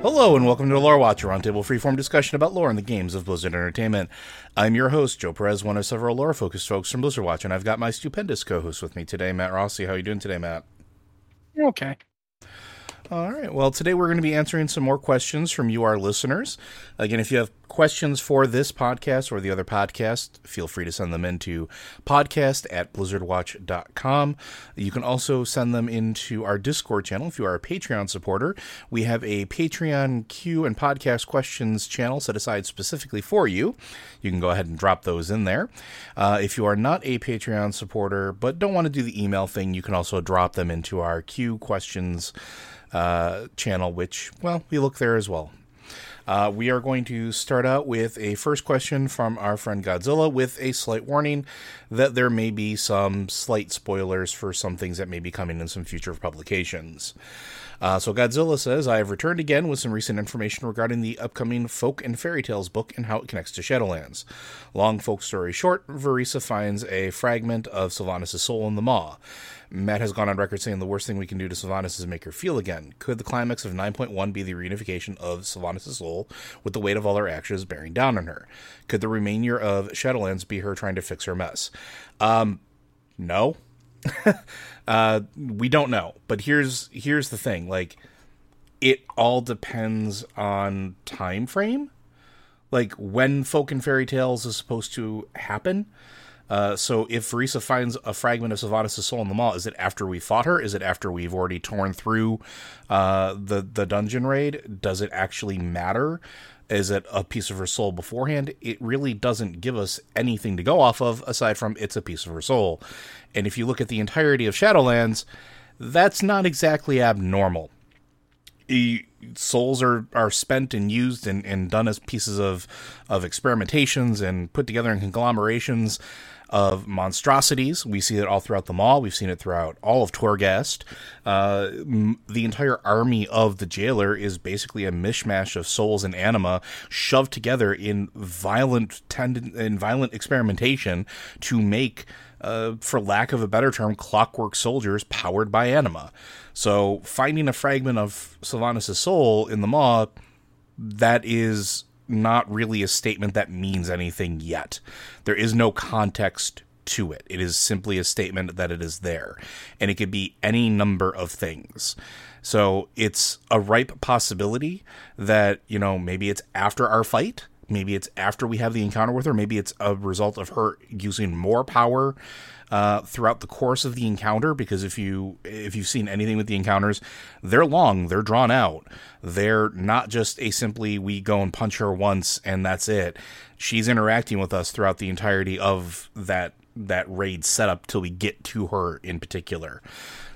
Hello and welcome to Lore Watch, a roundtable freeform discussion about lore in the games of Blizzard Entertainment. I'm your host, Joe Perez, one of several lore-focused folks from Blizzard Watch, and I've got my stupendous co-host with me today, Matt Rossi. How are you doing today, Matt? Okay. All right. Well, today we're going to be answering some more questions from you, our listeners. Again, if you have questions for this podcast or the other podcast, feel free to send them into podcast at blizzardwatch.com. You can also send them into our Discord channel if you are a Patreon supporter. We have a Patreon Q and podcast questions channel set aside specifically for you. You can go ahead and drop those in there. Uh, if you are not a Patreon supporter but don't want to do the email thing, you can also drop them into our Q questions uh, channel, which, well, we look there as well. Uh, we are going to start out with a first question from our friend Godzilla with a slight warning that there may be some slight spoilers for some things that may be coming in some future publications. Uh, so Godzilla says, I have returned again with some recent information regarding the upcoming Folk and Fairy Tales book and how it connects to Shadowlands. Long folk story short, Vereesa finds a fragment of Sylvanas' soul in the maw. Matt has gone on record saying the worst thing we can do to Sylvanas is make her feel again. Could the climax of 9.1 be the reunification of Sylvanas' soul with the weight of all her actions bearing down on her? Could the remainder of Shadowlands be her trying to fix her mess? Um, no. uh, we don't know. But here's here's the thing: like, it all depends on time frame, like when folk and fairy tales is supposed to happen. Uh, so if Vereesa finds a fragment of Sylvanas' soul in the Maw, is it after we fought her? Is it after we've already torn through uh, the the dungeon raid? Does it actually matter? Is it a piece of her soul beforehand? It really doesn't give us anything to go off of aside from it's a piece of her soul. And if you look at the entirety of Shadowlands, that's not exactly abnormal. E- souls are, are spent and used and, and done as pieces of, of experimentations and put together in conglomerations of monstrosities. We see it all throughout the Maw. We've seen it throughout all of Torghast. Uh, m- the entire army of the jailer is basically a mishmash of souls and anima shoved together in violent in violent experimentation to make, uh, for lack of a better term, clockwork soldiers powered by anima. So finding a fragment of Sylvanas' soul in the Maw, that is not really a statement that means anything yet. There is no context to it. It is simply a statement that it is there. And it could be any number of things. So it's a ripe possibility that, you know, maybe it's after our fight. Maybe it's after we have the encounter with her. Maybe it's a result of her using more power uh, throughout the course of the encounter. Because if you if you've seen anything with the encounters, they're long, they're drawn out. They're not just a simply we go and punch her once and that's it. She's interacting with us throughout the entirety of that that raid setup till we get to her in particular.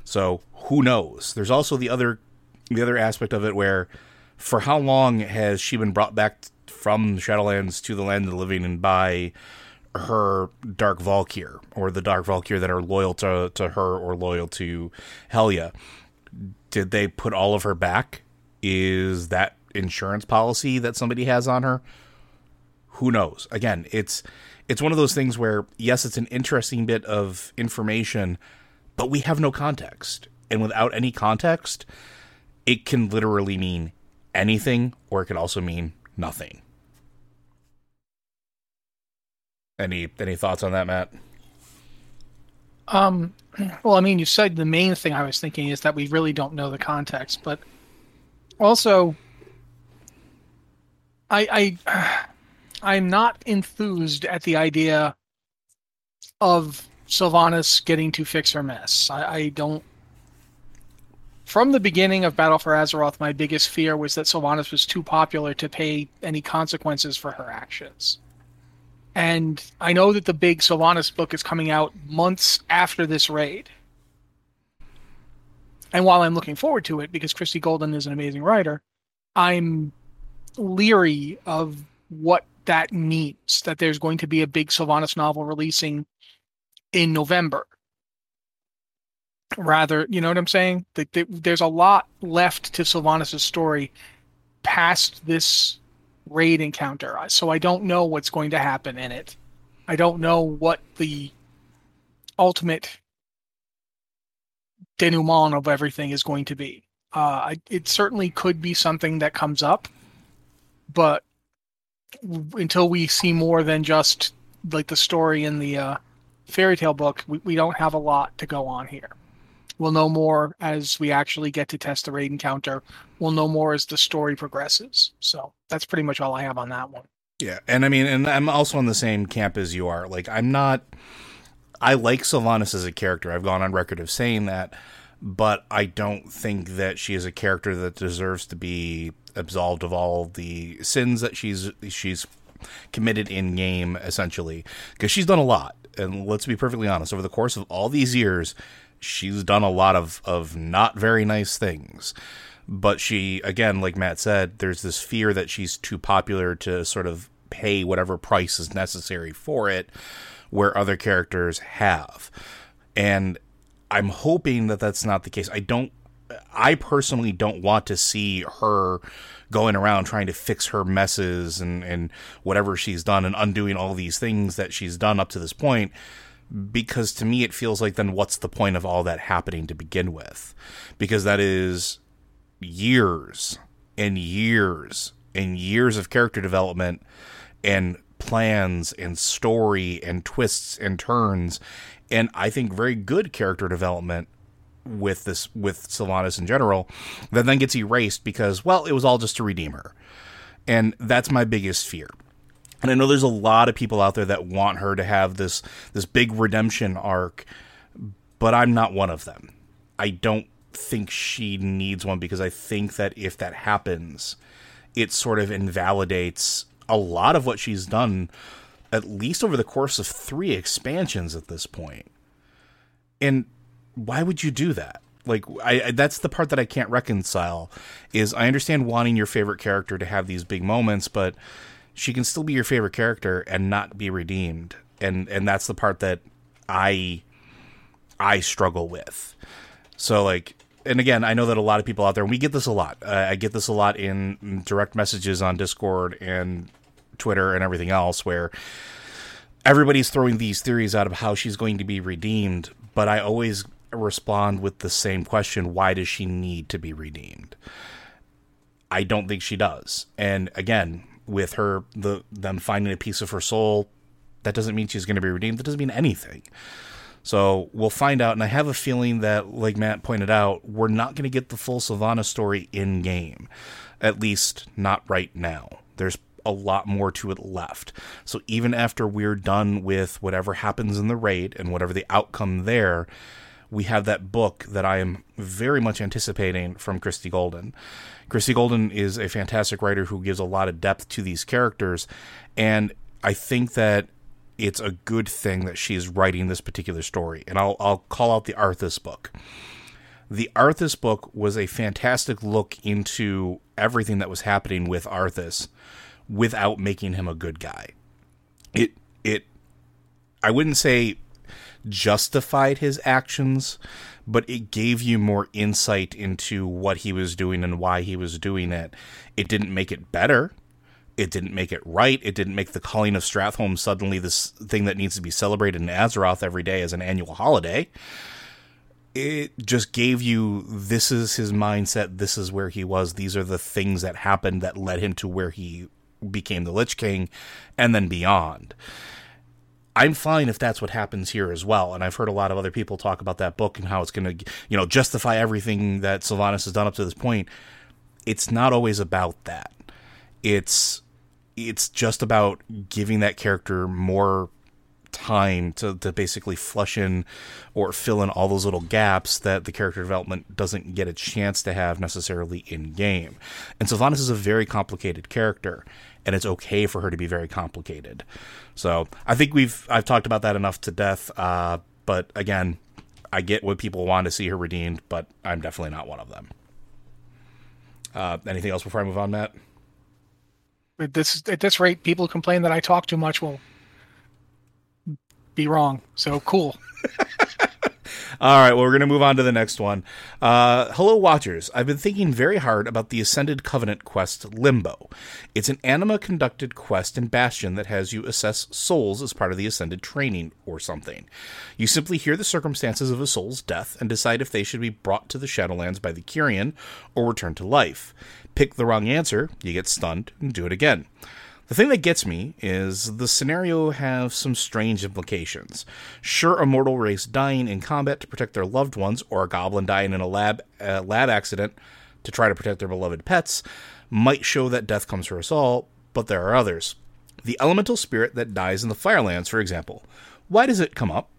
So who knows? There's also the other the other aspect of it where for how long has she been brought back from Shadowlands to the land of the living and buy her Dark Val'kyr or the Dark Val'kyr that are loyal to, to her or loyal to Helya. Did they put all of her back? Is that insurance policy that somebody has on her? Who knows? Again, it's it's one of those things where yes, it's an interesting bit of information, but we have no context. And without any context, it can literally mean anything or it could also mean nothing. Any any thoughts on that, Matt? Um, well, I mean, you said the main thing I was thinking is that we really don't know the context, but also, I I I'm not enthused at the idea of Sylvanas getting to fix her mess. I, I don't. From the beginning of Battle for Azeroth, my biggest fear was that Sylvanas was too popular to pay any consequences for her actions. And I know that the big Sylvanas book is coming out months after this raid. And while I'm looking forward to it because Christie Golden is an amazing writer, I'm leery of what that means that there's going to be a big Sylvanas novel releasing in November. Rather, you know what I'm saying? That There's a lot left to Sylvanas' story past this raid encounter. So I don't know what's going to happen in it. I don't know what the ultimate denouement of everything is going to be. Uh, it certainly could be something that comes up, but until we see more than just like the story in the uh, fairy tale book, we, we don't have a lot to go on here. We'll know more as we actually get to test the raid encounter. We'll know more as the story progresses. So that's pretty much all I have on that one. Yeah, and I mean, and I'm also on the same camp as you are. Like, I'm not. I like Sylvanas as a character. I've gone on record of saying that, but I don't think that she is a character that deserves to be absolved of all the sins that she's she's committed in game, essentially, because she's done a lot. And let's be perfectly honest, over the course of all these years, she's done a lot of of not very nice things. But she, again, like Matt said, there's this fear that she's too popular to sort of pay whatever price is necessary for it, where other characters have. And I'm hoping that that's not the case. I don't I personally don't want to see her going around trying to fix her messes and, and whatever she's done and undoing all these things that she's done up to this point. Because to me, it feels like then what's the point of all that happening to begin with? Because that is years and years and years of character development and plans and story and twists and turns. And I think very good character development with this with Sylvanas in general that then gets erased because well it was all just to redeem her and that's my biggest fear and I know there's a lot of people out there that want her to have this this big redemption arc but I'm not one of them I don't think she needs one because I think that if that happens it sort of invalidates a lot of what she's done at least over the course of 3 expansions at this point. and why would you do that? Like I, I, that's the part that I can't reconcile is I understand wanting your favorite character to have these big moments, but she can still be your favorite character and not be redeemed. And and that's the part that I I struggle with. So like and again, I know that a lot of people out there, and we get this a lot. Uh, I get this a lot in direct messages on Discord and Twitter and everything else, where everybody's throwing these theories out of how she's going to be redeemed. But I always respond with the same question why does she need to be redeemed i don't think she does and again with her the them finding a piece of her soul that doesn't mean she's going to be redeemed that doesn't mean anything so we'll find out and i have a feeling that like matt pointed out we're not going to get the full Sylvanas story in game at least not right now there's a lot more to it left. So even after we're done with whatever happens in the raid and whatever the outcome there, we have that book that I am very much anticipating from Christie Golden. Christie Golden is a fantastic writer who gives a lot of depth to these characters, and I think that it's a good thing that she's writing this particular story. And I'll I'll call out the Arthas book. The Arthas book was a fantastic look into everything that was happening with Arthas without making him a good guy. It it I wouldn't say justified his actions, but it gave you more insight into what he was doing and why he was doing it. It didn't make it better. It didn't make it right. It didn't make the culling of Stratholme suddenly this thing that needs to be celebrated in Azeroth every day as an annual holiday. It just gave you this is his mindset, this is where he was, these are the things that happened that led him to where he became the Lich King and then beyond. I'm fine if that's what happens here as well. And I've heard a lot of other people talk about that book and how it's going to, you know, justify everything that Sylvanas has done up to this point. It's not always about that. It's it's just about giving that character more time to, to basically flush in or fill in all those little gaps that the character development doesn't get a chance to have necessarily in game. And Sylvanas is a very complicated character, and it's okay for her to be very complicated. So I think we've I've talked about that enough to death. Uh, but again, I get what people want to see her redeemed, but I'm definitely not one of them. Uh, anything else before I move on, Matt? At this at this rate, people complain that I talk too much. Will be wrong. So cool. All right, well, we're going to move on to the next one. Uh, hello, Watchers. I've been thinking very hard about the Ascended Covenant quest Limbo. It's an anima conducted quest in Bastion that has you assess souls as part of the Ascended training or something. You simply hear the circumstances of a soul's death and decide if they should be brought to the Shadowlands by the Kyrian or returned to life. Pick the wrong answer, you get stunned, and do it again. The thing that gets me is the scenario has some strange implications. Sure, a mortal race dying in combat to protect their loved ones, or a goblin dying in a lab uh, lab accident to try to protect their beloved pets, might show that death comes for us all, but there are others. The elemental spirit that dies in the Firelands, for example. Why does it come up?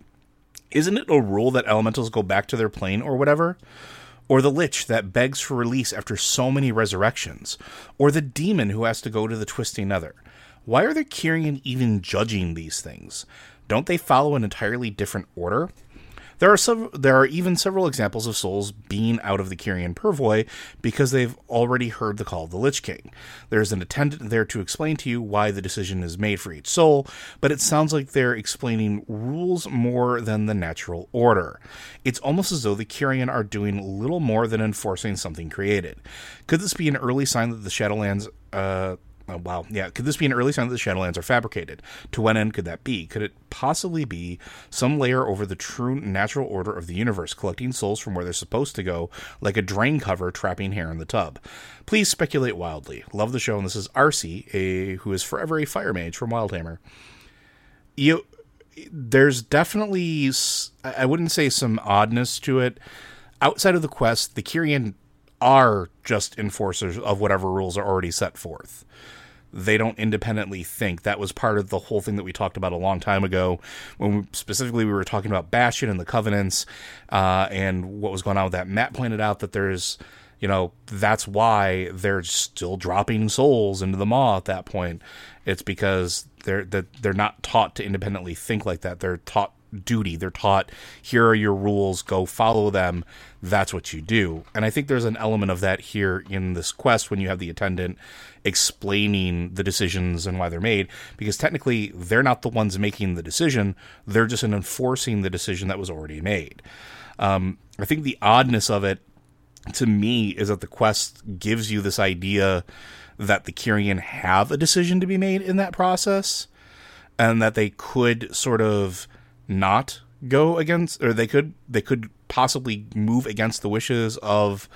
Isn't it a rule that elementals go back to their plane or whatever? or the lich that begs for release after so many resurrections, or the demon who has to go to the twisting nether. Why are the Kyrian even judging these things? Don't they follow an entirely different order? There are some, there are even several examples of souls being out of the Kyrian purvoi because they've already heard the call of the Lich King. There's an attendant there to explain to you why the decision is made for each soul, but it sounds like they're explaining rules more than the natural order. It's almost as though the Kyrian are doing little more than enforcing something created. Could this be an early sign that the Shadowlands uh, Oh, wow. Yeah. Could this be an early sign that the Shadowlands are fabricated? To what end could that be? Could it possibly be some layer over the true natural order of the universe, collecting souls from where they're supposed to go, like a drain cover trapping hair in the tub? Please speculate wildly. Love the show, and this is Arcee, a who is forever a fire mage from Wildhammer. You, there's definitely, I wouldn't say some oddness to it. Outside of the quest, the Kyrian are just enforcers of whatever rules are already set forth they don't independently think. That was part of the whole thing that we talked about a long time ago when we, specifically we were talking about Bastion and the Covenants uh, and what was going on with that. Matt pointed out that there's, you know, that's why they're still dropping souls into the maw at that point. It's because they're that they're not taught to independently think like that. They're taught duty. They're taught here are your rules, go follow them. That's what you do. And I think there's an element of that here in this quest when you have the attendant explaining the decisions and why they're made because technically they're not the ones making the decision, they're just enforcing the decision that was already made. Um, I think the oddness of it to me is that the quest gives you this idea that the Kyrian have a decision to be made in that process and that they could sort of not go against or they could they could possibly move against the wishes of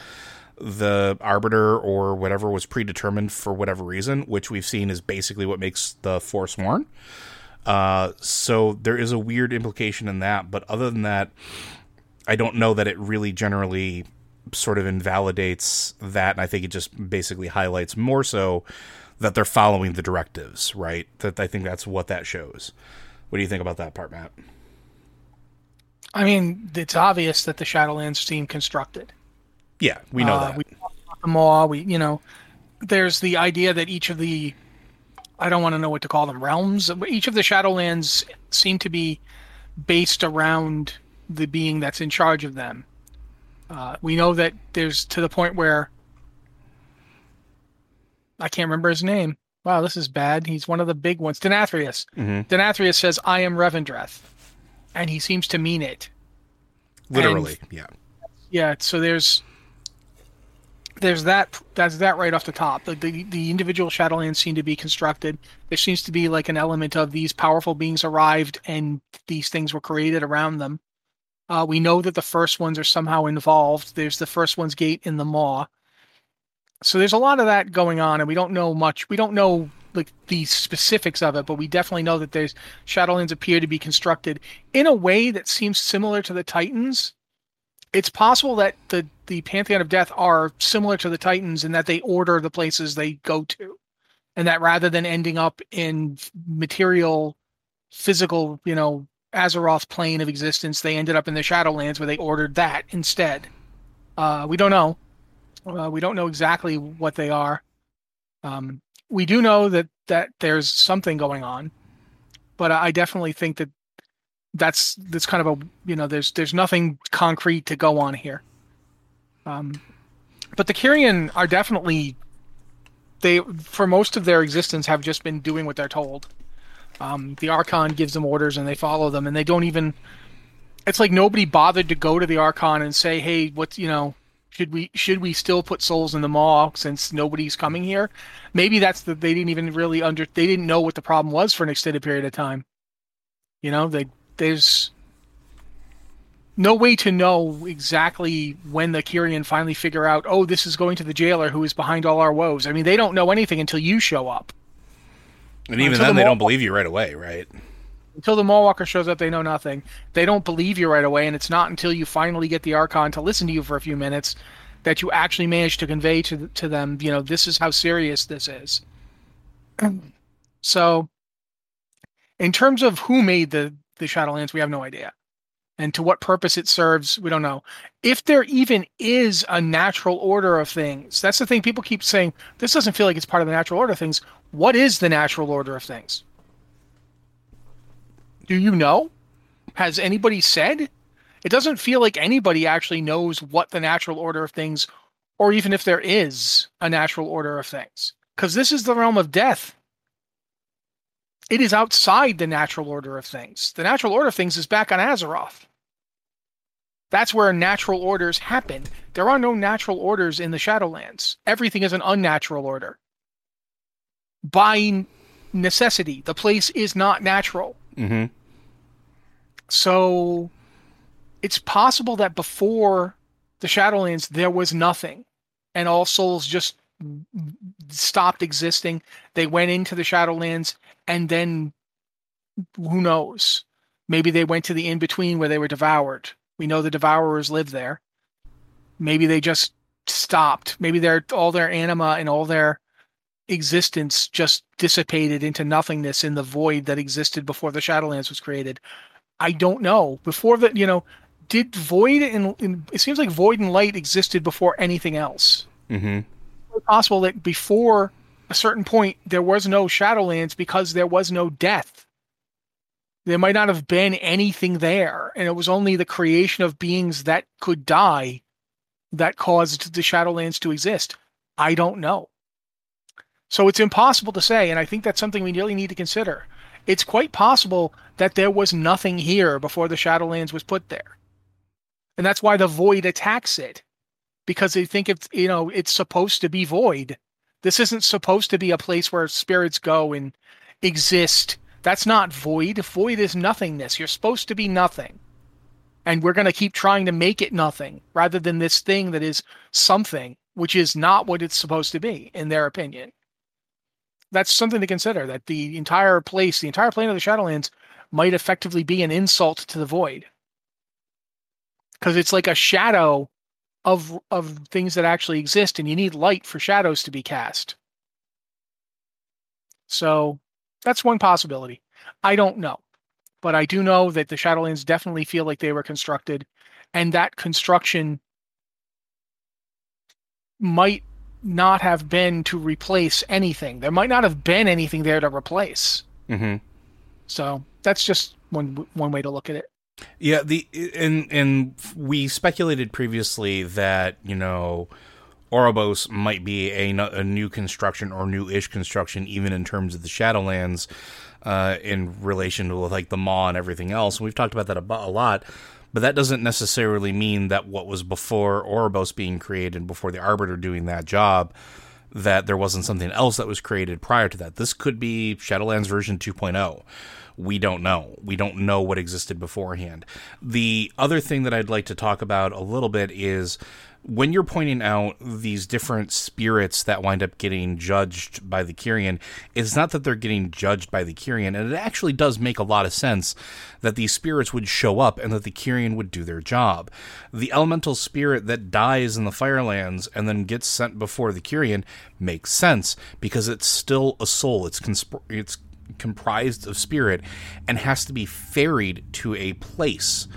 the arbiter or whatever was predetermined for whatever reason, which we've seen is basically what makes the Forsworn. Uh, so there is a weird implication in that, but other than that, I don't know that it really generally sort of invalidates that, and I think it just basically highlights more so that they're following the directives, right? That I think that's what that shows. What do you think about that part, Matt? I mean, it's obvious that the Shadowlands seem constructed. Yeah, we know uh, that. We the Maw. We, you know, there's the idea that each of the, I don't want to know what to call them, realms. Each of the Shadowlands seem to be based around the being that's in charge of them. Uh, we know that there's to the point where I can't remember his name. wow, this is bad. He's one of the big ones. Denathrius. Mhm. Denathrius says, I am Revendreth. And he seems to mean it. Literally, yeah. Yeah, so there's there's that that's that right off the top. The, the the individual Shadowlands seem to be constructed. There seems to be like an element of these powerful beings arrived and these things were created around them. Uh, we know that the first ones are somehow involved. There's the first one's gate in the maw. So there's a lot of that going on, and we don't know much. We don't know like the specifics of it, but we definitely know that there's Shadowlands appear to be constructed in a way that seems similar to the Titans. It's possible that the the Pantheon of Death are similar to the Titans in that they order the places they go to, and that rather than ending up in material, physical, you know, Azeroth plane of existence, they ended up in the Shadowlands where they ordered that instead. Uh, we don't know. Uh, we don't know exactly what they are. Um, we do know that that there's something going on, but I definitely think that that's that's kind of a you know there's there's nothing concrete to go on here. Um, but the Kyrian are definitely they for most of their existence have just been doing what they're told. Um, the Archon gives them orders and they follow them, and they don't even. It's like nobody bothered to go to the Archon and say, "Hey, what's you know." Should we should we still put souls in the Maw since nobody's coming here? Maybe that's the they didn't even really under they didn't know what the problem was for an extended period of time. You know, they there's no way to know exactly when the Kyrian finally figure out, oh, this is going to the jailer who is behind all our woes. I mean, they don't know anything until you show up. And even Until then, the they don't believe you right away, right? Until the Maw Walker shows up, they know nothing. They don't believe you right away, and it's not until you finally get the Archon to listen to you for a few minutes that you actually manage to convey to to them, you know, this is how serious this is. so, in terms of who made the the Shadowlands, we have no idea, and to what purpose it serves, we don't know. If there even is a natural order of things, that's the thing. People keep saying this doesn't feel like it's part of the natural order of things. What is the natural order of things? Do you know? Has anybody said? It doesn't feel like anybody actually knows what the natural order of things, or even if there is a natural order of things. Because this is the realm of death. It is outside the natural order of things. The natural order of things is back on Azeroth. That's where natural orders happen. There are no natural orders in the Shadowlands. Everything is an unnatural order. By necessity, the place is not natural. Mm-hmm. So it's possible that before the Shadowlands there was nothing and all souls just stopped existing. They went into the Shadowlands and then who knows? Maybe they went to the in between where they were devoured. We know the devourers live there. Maybe they just stopped. Maybe their all their anima and all their existence just dissipated into nothingness in the void that existed before the Shadowlands was created. I don't know. Before the, you know, did void and, and it seems like void and light existed before anything else. Mm-hmm. It's possible that before a certain point there was no Shadowlands because there was no death. There might not have been anything there, and it was only the creation of beings that could die that caused the Shadowlands to exist. I don't know. So it's impossible to say, and I think that's something we really need to consider. It's quite possible that there was nothing here before the Shadowlands was put there. And that's why the void attacks it. Because they think it's you know, it's supposed to be void. This isn't supposed to be a place where spirits go and exist. That's not void. Void is nothingness. You're supposed to be nothing. And we're going to keep trying to make it nothing rather than this thing that is something, which is not what it's supposed to be, in their opinion that's something to consider that the entire place, the entire plane of the Shadowlands, might effectively be an insult to the void. Because it's like a shadow of of things that actually exist, and you need light for shadows to be cast. So that's one possibility. I don't know. But I do know that the Shadowlands definitely feel like they were constructed, and that construction might not have been to replace anything. There might not have been anything there to replace. Mm-hmm. So that's just one one way to look at it. Yeah, the and and we speculated previously that you know Oribos might be a, a new construction or new-ish construction, even in terms of the Shadowlands, uh, in relation to like the Maw and everything else. we've talked about that a, a lot, but that doesn't necessarily mean that what was before Oribos being created, before the Arbiter doing that job, that there wasn't something else that was created prior to that. This could be Shadowlands version 2.0. We don't know. We don't know what existed beforehand. The other thing that I'd like to talk about a little bit is when you're pointing out these different spirits that wind up getting judged by the Kyrian, it's not that they're getting judged by the Kyrian, and it actually does make a lot of sense that these spirits would show up and that the Kyrian would do their job. The elemental spirit that dies in the Firelands and then gets sent before the Kyrian makes sense because it's still a soul. It's consp- it's comprised of spirit and has to be ferried to a place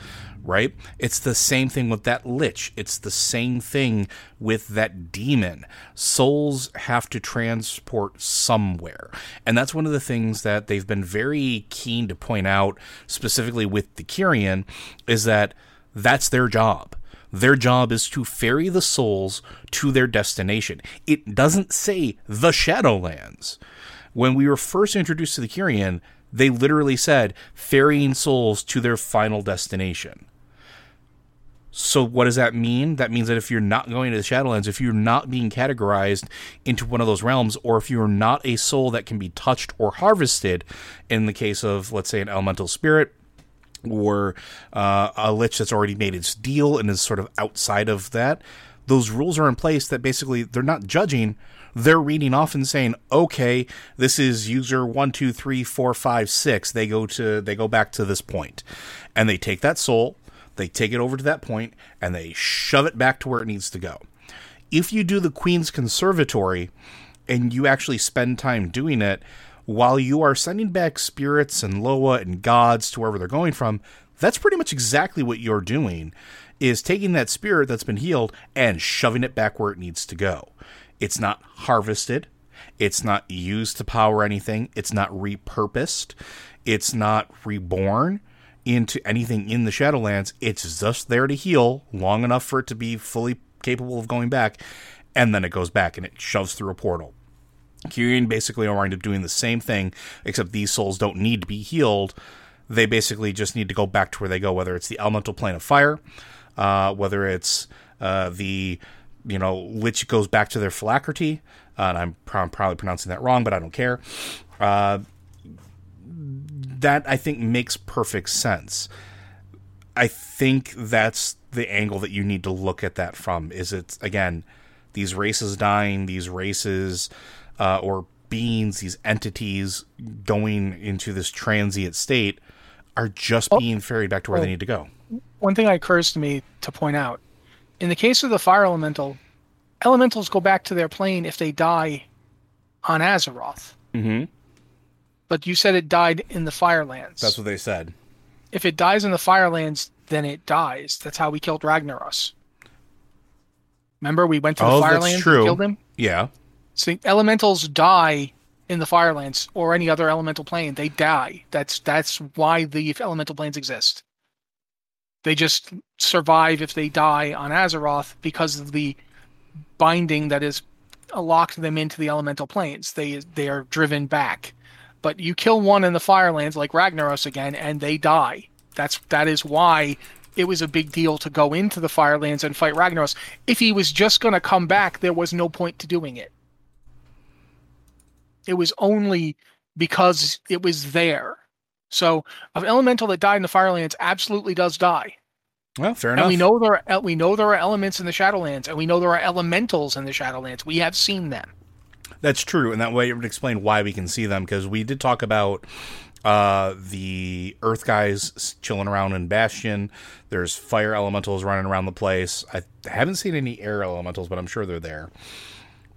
right? It's the same thing with that lich. It's the same thing with that demon. Souls have to transport somewhere. And that's one of the things that they've been very keen to point out, specifically with the Kyrian, is that that's their job. Their job is to ferry the souls to their destination. It doesn't say the Shadowlands. When we were first introduced to the Kyrian, they literally said ferrying souls to their final destination. So what does that mean? That means that if you're not going to the Shadowlands, if you're not being categorized into one of those realms, or if you're not a soul that can be touched or harvested, in the case of let's say an elemental spirit or uh, a lich that's already made its deal and is sort of outside of that, those rules are in place that basically they're not judging. They're reading off and saying, "Okay, this is user one, two, three, four, five, six. They go to they go back to this point, and they take that soul they take it over to that point and they shove it back to where it needs to go. If you do the Queen's Conservatory and you actually spend time doing it, while you are sending back spirits and Loa and gods to wherever they're going from, that's pretty much exactly what you're doing is taking that spirit that's been healed and shoving it back where it needs to go. It's not harvested. It's not used to power anything. It's not repurposed. It's not reborn into anything in the Shadowlands. It's just there to heal long enough for it to be fully capable of going back, and then it goes back and it shoves through a portal. Kyrian basically wind up doing the same thing, except these souls don't need to be healed. They basically just need to go back to where they go, whether it's the elemental plane of fire, uh, whether it's uh, the you know lich goes back to their phylactery, uh, and I'm probably pronouncing that wrong, but I don't care. That I think makes perfect sense. I think that's the angle that you need to look at that from. Is it again these races dying, these races uh, or beings, these entities going into this transient state are just oh, being ferried back to where well, they need to go. One thing that occurs to me to point out: in the case of the fire elemental, elementals go back to their plane if they die on Azeroth. Mm-hmm. But you said it died in the Firelands. That's what they said. If it dies in the Firelands, then it dies. That's how we killed Ragnaros. Remember, we went to the oh, Firelands and killed him? Yeah. See, elementals die in the Firelands or any other elemental plane. They die. That's that's why the elemental planes exist. They just survive if they die on Azeroth because of the binding that is locked them into the elemental planes. They they are driven back. But you kill one in the Firelands like Ragnaros again, and they die. That's that is why it was a big deal to go into the Firelands and fight Ragnaros. If he was just going to come back, there was no point to doing it. It was only because it was there. So, an elemental that died in the Firelands absolutely does die. Well, fair enough. And we know there are we know there are elements in the Shadowlands, and we know there are elementals in the Shadowlands. We have seen them. That's true, and that way it would explain why we can see them because we did talk about uh, the Earth guys chilling around in Bastion. There's fire elementals running around the place. I haven't seen any air elementals, but I'm sure they're there.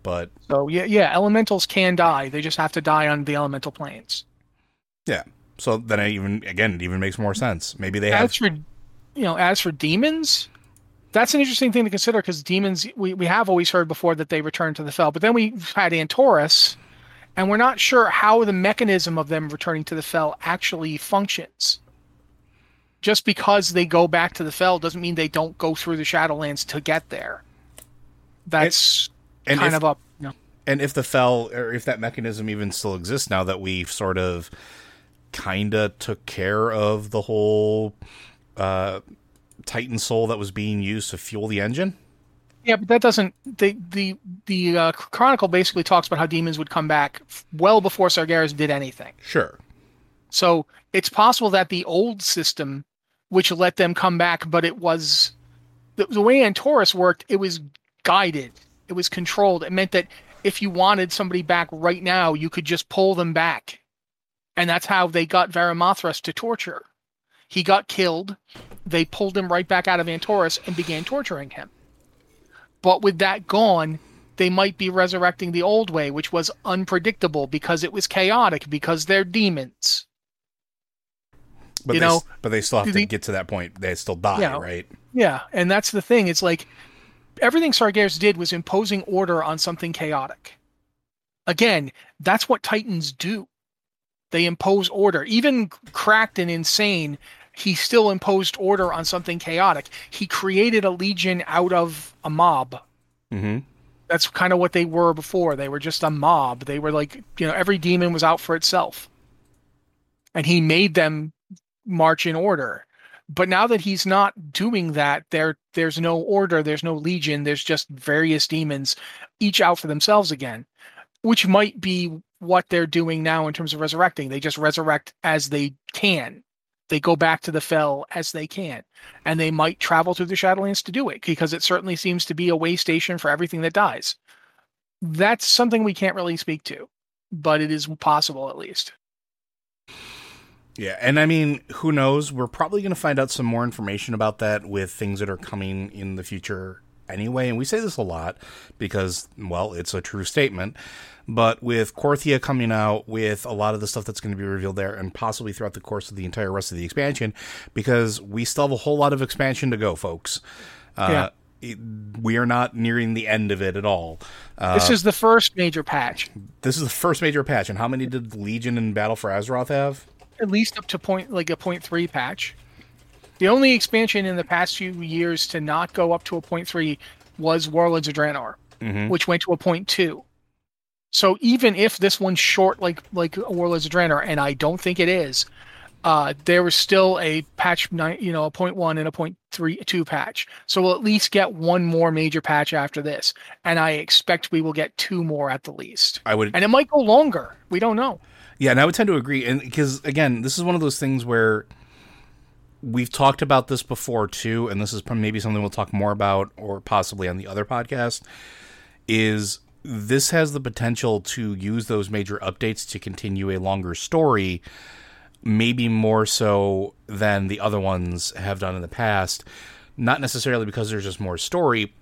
But so yeah, yeah, elementals can die. They just have to die on the elemental planes. Yeah. So then it even again it even makes more sense. Maybe they have. As for you know, as for demons, that's an interesting thing to consider because demons we, we have always heard before that they return to the Fel, but then we had antorus and we're not sure how the mechanism of them returning to the Fel actually functions just because they go back to the Fel doesn't mean they don't go through the shadowlands to get there that's and kind if- of up. You know. And if the Fel, or if that mechanism even still exists now that we've sort of kind of took care of the whole uh, Titan soul that was being used to fuel the engine. Yeah, but that doesn't. The the the uh, Chronicle basically talks about how demons would come back well before Sargeras did anything. Sure. So it's possible that the old system, which let them come back, but it was the, the way Antorus worked. It was guided. It was controlled. It meant that if you wanted somebody back right now, you could just pull them back, and that's how they got Varimathras to torture. He got killed. They pulled him right back out of Antorus and began torturing him. But with that gone, they might be resurrecting the old way, which was unpredictable because it was chaotic, because they're demons. But You they, know, but they still have to get to that point. They still die, Yeah. right? Yeah, and that's the thing. It's like everything Sargeras did was imposing order on something chaotic. Again, that's what Titans do. They impose order. Even cracked and insane, he still imposed order on something chaotic. He created a legion out of a mob. Mm-hmm. That's kind of what they were before. They were just a mob. They were like, you know, every demon was out for itself. And he made them march in order. But now that he's not doing that, there there's no order, there's no legion, there's just various demons, each out for themselves again, which might be what they're doing now in terms of resurrecting. They just resurrect as they can. They go back to the Fel as they can. And they might travel through the Shadowlands to do it, because it certainly seems to be a way station for everything that dies. That's something we can't really speak to, but it is possible at least. Yeah, and I mean, who knows? We're probably going to find out some more information about that with things that are coming in the future anyway. And we say this a lot because, well, it's a true statement. But with Korthia coming out, with a lot of the stuff that's going to be revealed there, and possibly throughout the course of the entire rest of the expansion, because we still have a whole lot of expansion to go, folks. Uh, Yeah. we are not nearing the end of it at all. Uh, this is the first major patch. this is the first major patch. And how many did Legion and Battle for Azeroth have? at least up to point like a point three patch. The only expansion in the past few years to not go up to a point three was Warlords of Draenor, Mhm. which went to a point two. So even if this one's short like like Warlords of Draenor, and I don't think it is, uh, there was still a patch nine, you know, a point one and a point three two patch. So we'll at least get one more major patch after this, and I expect we will get two more at the least. I would And it might go longer. We don't know. Yeah, and I would tend to agree, and because again, this is one of those things where we've talked about this before too, and this is maybe something we'll talk more about, or possibly on the other podcast. Is this has the potential to use those major updates to continue a longer story, maybe more so than the other ones have done in the past. Not necessarily because there's just more story,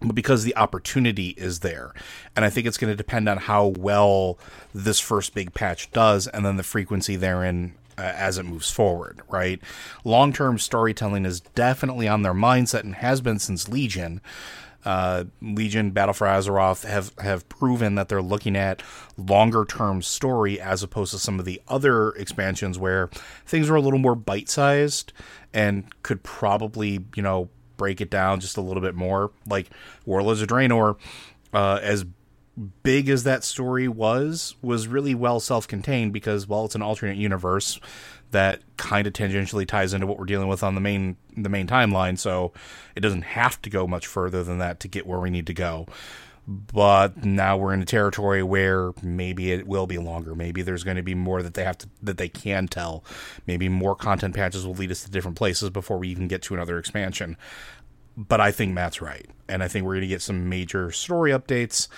but because the opportunity is there. And I think it's going to depend on how well this first big patch does and then the frequency therein as it moves forward, right? Long term storytelling is definitely on their mindset and has been since Legion. Uh, Legion, Battle for Azeroth have, have proven that they're looking at longer term story as opposed to some of the other expansions where things were a little more bite sized and could probably, you know, break it down just a little bit more. Like Warlords of Draenor, uh, as big as that story was, was really well self contained because, well, it's an alternate universe that kind of tangentially ties into what we're dealing with on the main the main timeline, so it doesn't have to go much further than that to get where we need to go. But now we're in a territory where maybe it will be longer. Maybe there's going to be more that they have to that they can tell. Maybe more content patches will lead us to different places before we even get to another expansion. But I think Matt's right, and I think we're going to get some major story updates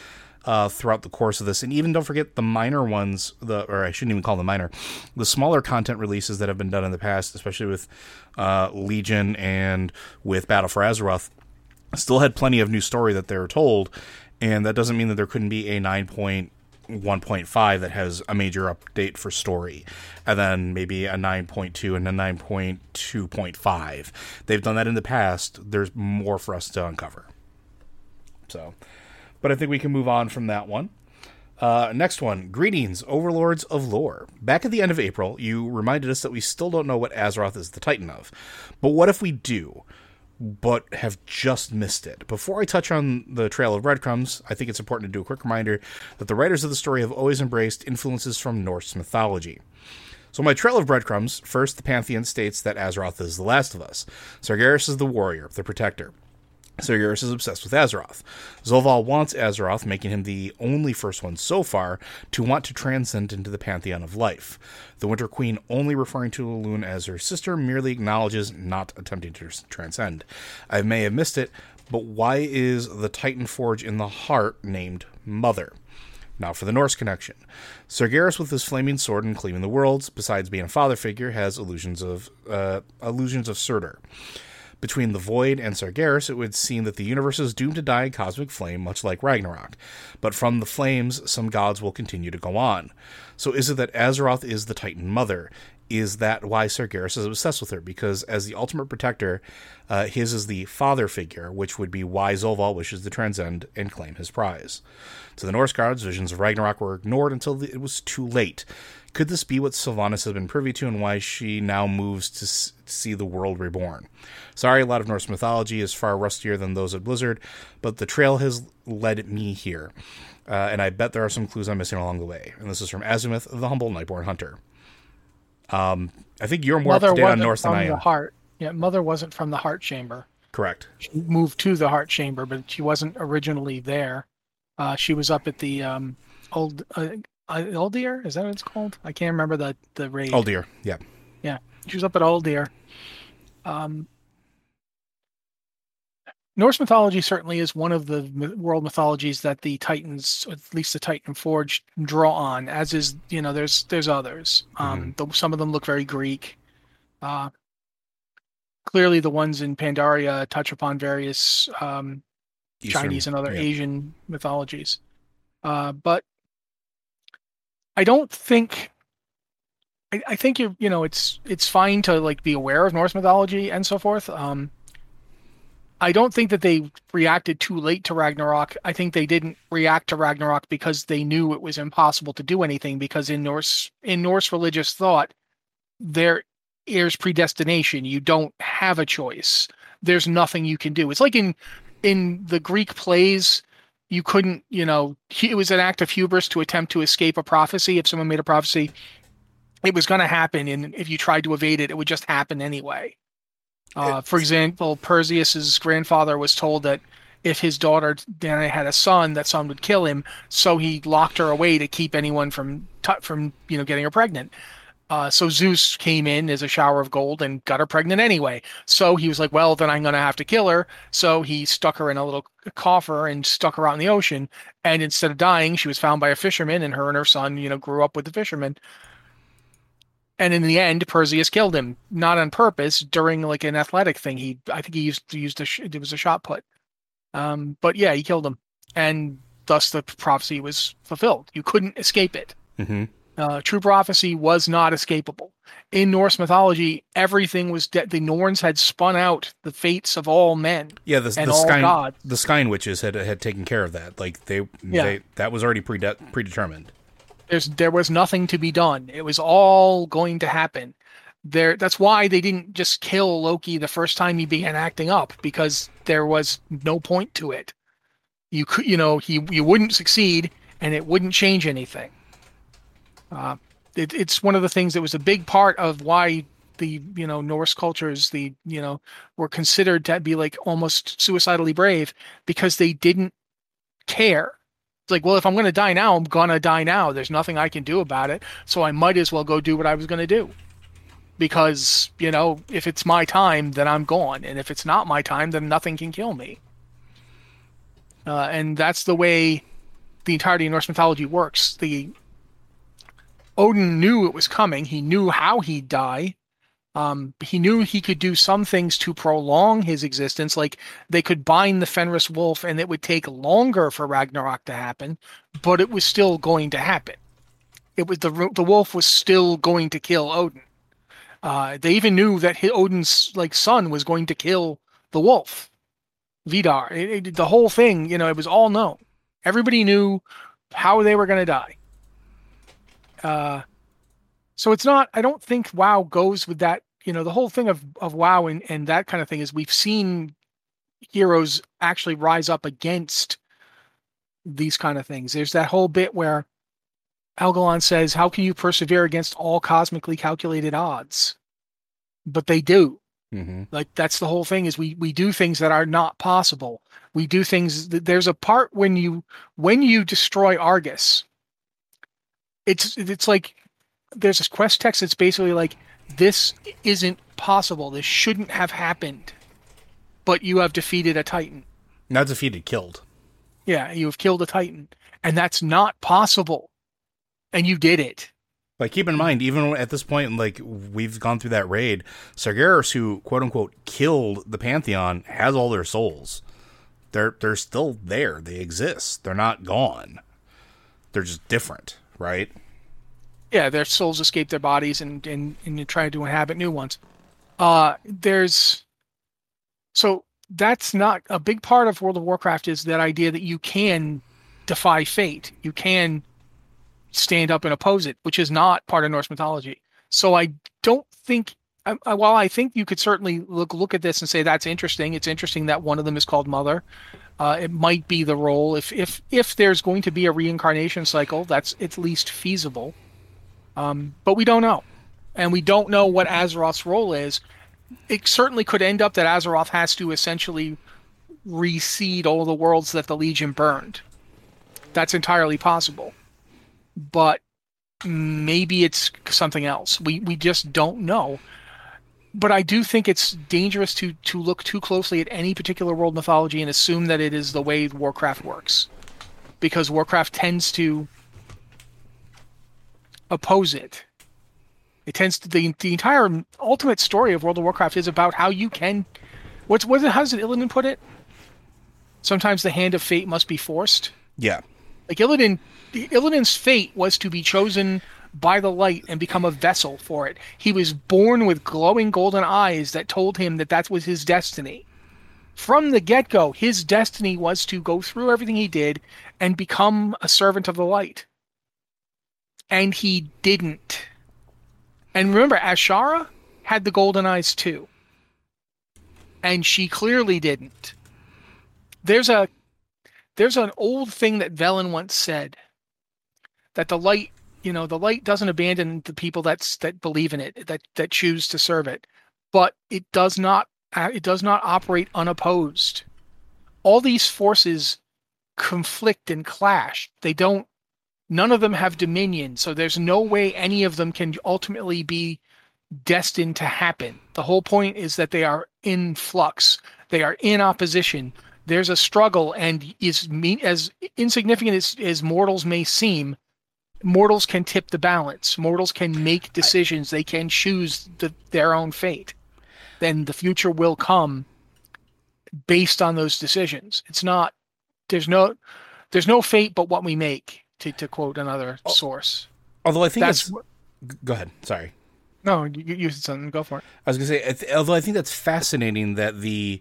uh, throughout the course of this. And even don't forget the minor ones, the or I shouldn't even call them minor, the smaller content releases that have been done in the past, especially with uh, Legion and with Battle for Azeroth, still had plenty of new story that they were told. And that doesn't mean that there couldn't be a 9.1.5 that has a major update for story, and then maybe a 9.2 and a 9.2.5. They've done that in the past. There's more for us to uncover. So, but I think we can move on from that one. Uh, next one. Greetings, Overlords of Lore. Back at the end of April, you reminded us that we still don't know what Azeroth is the Titan of. But what if we do? but have just missed it. Before I touch on the Trail of Breadcrumbs, I think it's important to do a quick reminder that the writers of the story have always embraced influences from Norse mythology. So, my trail of breadcrumbs first, the Pantheon states that Azeroth is the last of us. Sargeras is the warrior, the protector. Sargeras is obsessed with Azeroth. Zovaal wants Azeroth, making him the only first one so far to want to transcend into the pantheon of life. The Winter Queen, only referring to Elune as her sister, merely acknowledges not attempting to transcend. I may have missed it, but why is the Titan Forge in the heart named Mother? Now for the Norse connection. Sargeras, with his flaming sword and cleaving the worlds, besides being a father figure, has illusions of uh, illusions of Surtur. Between the Void and Sargeras, it would seem that the universe is doomed to die in cosmic flame, much like Ragnarok. But from the flames, some gods will continue to go on. So is it that Azeroth is the Titan Mother? Is that why Sargeras is obsessed with her? Because as the ultimate protector, uh, his is the father figure, which would be why Zovaal wishes to transcend and claim his prize. To the Norse gods, visions of Ragnarok were ignored until it was too late. Could this be what Sylvanas has been privy to and why she now moves to see the world reborn? Sorry, a lot of Norse mythology is far rustier than those at Blizzard, but the trail has led me here. Uh, and I bet there are some clues I'm missing along the way. And this is from Azimuth, the humble Nightborne hunter. Um, I think you're more Mother up to date on Norse than I the heart. Yeah, Mother wasn't from the heart chamber. Correct. She moved to the heart chamber, but she wasn't originally there. Uh, she was up at the um, old uh, uh. Is that what it's called? I can't remember the the raid. Dear. Yeah. Yeah, she was up at Uldir. Um, Norse mythology certainly is one of the world mythologies that the Titans, at least the Titan Forge, draw on. As is, you know, there's there's others. Um, the, some of them look very Greek. Uh, clearly, the ones in Pandaria touch upon various um, Eastern- Chinese and other yeah. Asian mythologies. Uh, but I don't think I, I think you you know it's it's fine to like be aware of Norse mythology and so forth. Um, I don't think that they reacted too late to Ragnarok. I think they didn't react to Ragnarok because they knew it was impossible to do anything because in Norse in Norse religious thought there is predestination. You don't have a choice. There's nothing you can do. It's like in in the Greek plays you couldn't, you know, it was an act of hubris to attempt to escape a prophecy. If someone made a prophecy, it was going to happen, and if you tried to evade it, it would just happen anyway. Uh, for example, Perseus's grandfather was told that if his daughter Danae had a son, that son would kill him, so he locked her away to keep anyone from from you know getting her pregnant. Uh, so Zeus came in as a shower of gold and got her pregnant anyway. So he was like, well, then I'm going to have to kill her. So he stuck her in a little coffer and stuck her out in the ocean. And instead of dying, she was found by a fisherman, and her and her son, you know, grew up with the fisherman. And in the end, Perseus killed him, not on purpose, during like an athletic thing. He, I think he used used a sh- it was a shot put. Um, but yeah, he killed him, and thus the prophecy was fulfilled. You couldn't escape it hmm uh, true prophecy was not escapable. In Norse mythology, everything was de- the Norns had spun out the fates of all men. Yeah, the, the all Sky gods. the Skyn witches had had taken care of that. Like they, Yeah. they that was already prede- predetermined. There's there was nothing to be done. It was all going to happen. There that's why they didn't just kill Loki the first time he began acting up because there was no point to it. You could you know, he you wouldn't succeed and it wouldn't change anything. Uh, it, it's one of the things that was a big part of why the you know Norse cultures the you know were considered to be like almost suicidally brave because they didn't care. Like, well, if I'm going to die now, I'm going to die now. There's nothing I can do about it, so I might as well go do what I was going to do. Because you know, if it's my time, then I'm gone, and if it's not my time, then nothing can kill me. Uh, and that's the way the entirety of Norse mythology works. The Odin knew it was coming. He knew how he'd die. Um, he knew he could do some things to prolong his existence, like they could bind the Fenris wolf, and it would take longer for Ragnarok to happen, but it was still going to happen. It was the the wolf was still going to kill Odin. Uh, they even knew that hi- Odin's like son was going to kill the wolf, Vidar. It- it- the whole thing, you know, it was all known. Everybody knew how they were going to die. Uh, so it's not. I don't think WoW goes with that. You know, the whole thing of of WoW and and that kind of thing is we've seen heroes actually rise up against these kind of things. There's that whole bit where Helgelon says, How can you persevere against all cosmically calculated odds? But they do. Mm-hmm. Like that's the whole thing is we we do things that are not possible. We do things there's a part when you when you destroy Argus. It's it's like there's this quest text that's basically like this isn't possible. This shouldn't have happened. But you have defeated a Titan. Not defeated, killed. Yeah, you have killed a Titan. And that's not possible. And you did it. Like, keep in mind, even at this point, like we've gone through that raid, Sargeras, who quote unquote killed the Pantheon, has all their souls. They're they're still there. They exist. They're not gone. They're just different, right? Yeah, their souls escape their bodies and and and try to inhabit new ones. Uh, there's so that's not a big part of World of Warcraft is that idea that you can defy fate. You can stand up and oppose it, which is not part of Norse mythology. So I don't think. I, I, while I think you could certainly look look at this and say that's interesting. It's interesting that one of them is called Mother. Uh, it might be the role if if if there's going to be a reincarnation cycle, that's at least feasible. Um, but we don't know, and we don't know what Azeroth's role is. It certainly could end up that Azeroth has to essentially reseed all the worlds that the Legion burned. That's entirely possible but maybe it's something else. We we just don't know. But I do think it's dangerous to to look too closely at any particular world mythology and assume that it is the way Warcraft works, because Warcraft tends to oppose it. It tends to the the entire ultimate story of World of Warcraft is about how you can. What's what? How does Illidan put it? Sometimes the hand of fate must be forced. Yeah. Like Illidan Illidan's fate was to be chosen by the light and become a vessel for it. He was born with glowing golden eyes that told him that that was his destiny. From the get go, his destiny was to go through everything he did and become a servant of the light. And he didn't. And remember, Azshara had the golden eyes too. And she clearly didn't. There's a there's an old thing that Velen once said that the light you know the light doesn't abandon the people that's that believe in it that that choose to serve it but it does not uh, it does not operate unopposed all these forces conflict and clash they don't none of them have dominion so there's no way any of them can ultimately be destined to happen the whole point is that they are in flux they are in opposition there's a struggle and is as insignificant as, as mortals may seem mortals can tip the balance. Mortals can make decisions. They can choose the, their own fate. Then the future will come based on those decisions. It's not there's no there's no fate but what we make to, to quote another oh, source. Although I think that's go ahead. Sorry. No, you, you said something. Go for it. I was gonna say, although I think that's fascinating that the